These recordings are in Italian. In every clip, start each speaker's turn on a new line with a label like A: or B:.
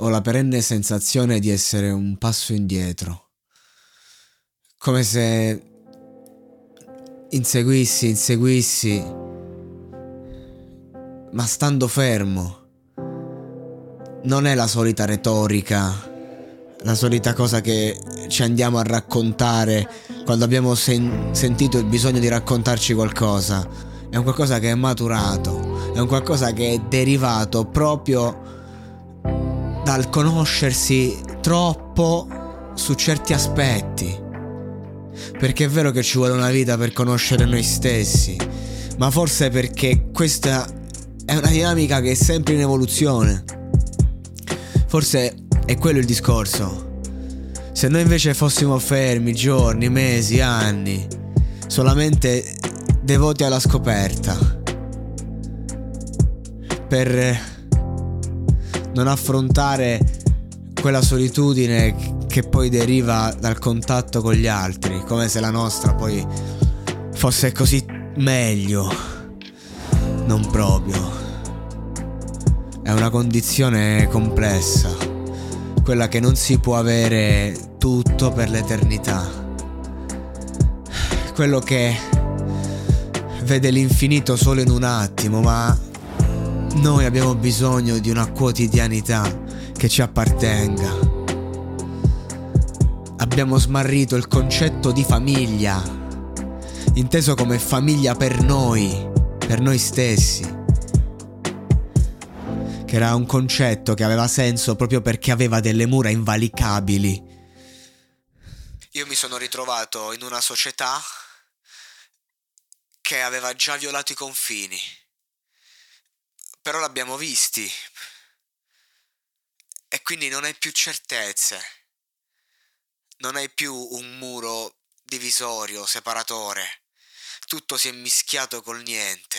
A: Ho la perenne sensazione di essere un passo indietro. Come se inseguissi, inseguissi, ma stando fermo. Non è la solita retorica, la solita cosa che ci andiamo a raccontare quando abbiamo sen- sentito il bisogno di raccontarci qualcosa. È un qualcosa che è maturato, è un qualcosa che è derivato proprio dal conoscersi troppo su certi aspetti. Perché è vero che ci vuole una vita per conoscere noi stessi, ma forse perché questa è una dinamica che è sempre in evoluzione. Forse è quello il discorso. Se noi invece fossimo fermi giorni, mesi, anni, solamente devoti alla scoperta, per non affrontare quella solitudine che poi deriva dal contatto con gli altri, come se la nostra poi fosse così meglio. Non proprio. È una condizione complessa, quella che non si può avere tutto per l'eternità. Quello che vede l'infinito solo in un attimo, ma noi abbiamo bisogno di una quotidianità che ci appartenga. Abbiamo smarrito il concetto di famiglia, inteso come famiglia per noi, per noi stessi. Che era un concetto che aveva senso proprio perché aveva delle mura invalicabili. Io mi sono ritrovato in una società che aveva già violato i confini però l'abbiamo visti. E quindi non hai più certezze. Non hai più un muro divisorio, separatore. Tutto si è mischiato col niente.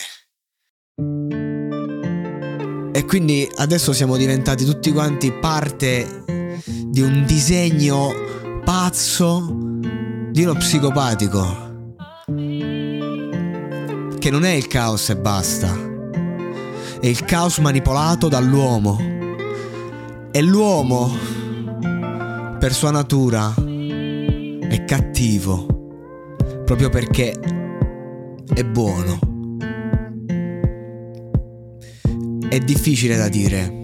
A: E quindi adesso siamo diventati tutti quanti parte di un disegno pazzo di uno psicopatico. Che non è il caos e basta è il caos manipolato dall'uomo. E l'uomo, per sua natura, è cattivo, proprio perché è buono. È difficile da dire.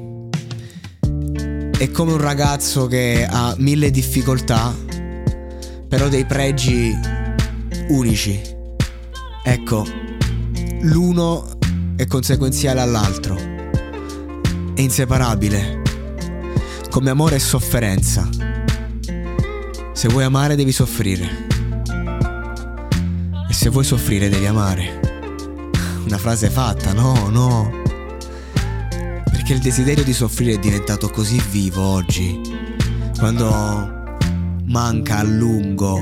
A: È come un ragazzo che ha mille difficoltà, però dei pregi unici. Ecco, l'uno è conseguenziale all'altro. È inseparabile. Come amore e sofferenza. Se vuoi amare devi soffrire. E se vuoi soffrire devi amare. Una frase fatta, no, no. Perché il desiderio di soffrire è diventato così vivo oggi. Quando manca a lungo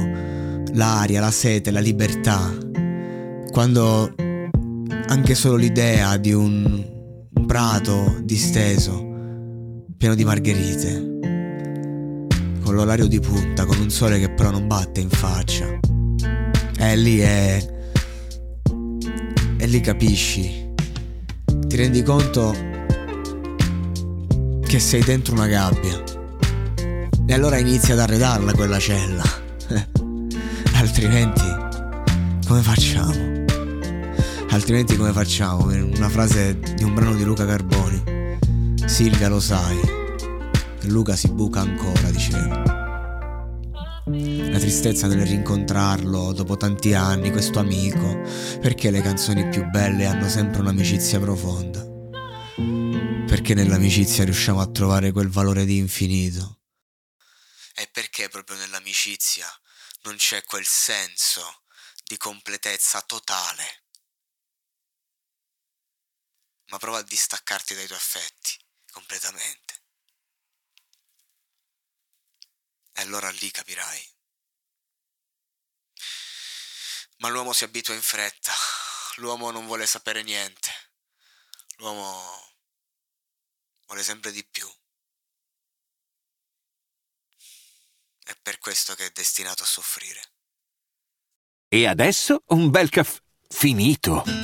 A: l'aria, la sete, la libertà. Quando anche solo l'idea di un, prato disteso, pieno di margherite, con l'orario di punta, con un sole che però non batte in faccia. E lì è... E lì capisci. Ti rendi conto che sei dentro una gabbia. E allora inizi ad arredarla quella cella. Altrimenti, come facciamo? Altrimenti come facciamo? Una frase di un brano di Luca Carboni. Silvia lo sai. Luca si buca ancora, diceva. La tristezza nel rincontrarlo dopo tanti anni, questo amico. Perché le canzoni più belle hanno sempre un'amicizia profonda? Perché nell'amicizia riusciamo a trovare quel valore di infinito? E perché proprio nell'amicizia non c'è quel senso di completezza totale? Ma prova a distaccarti dai tuoi affetti completamente. E allora lì capirai. Ma l'uomo si abitua in fretta, l'uomo non vuole sapere niente, l'uomo vuole sempre di più. È per questo che è destinato a soffrire.
B: E adesso un bel caffè finito.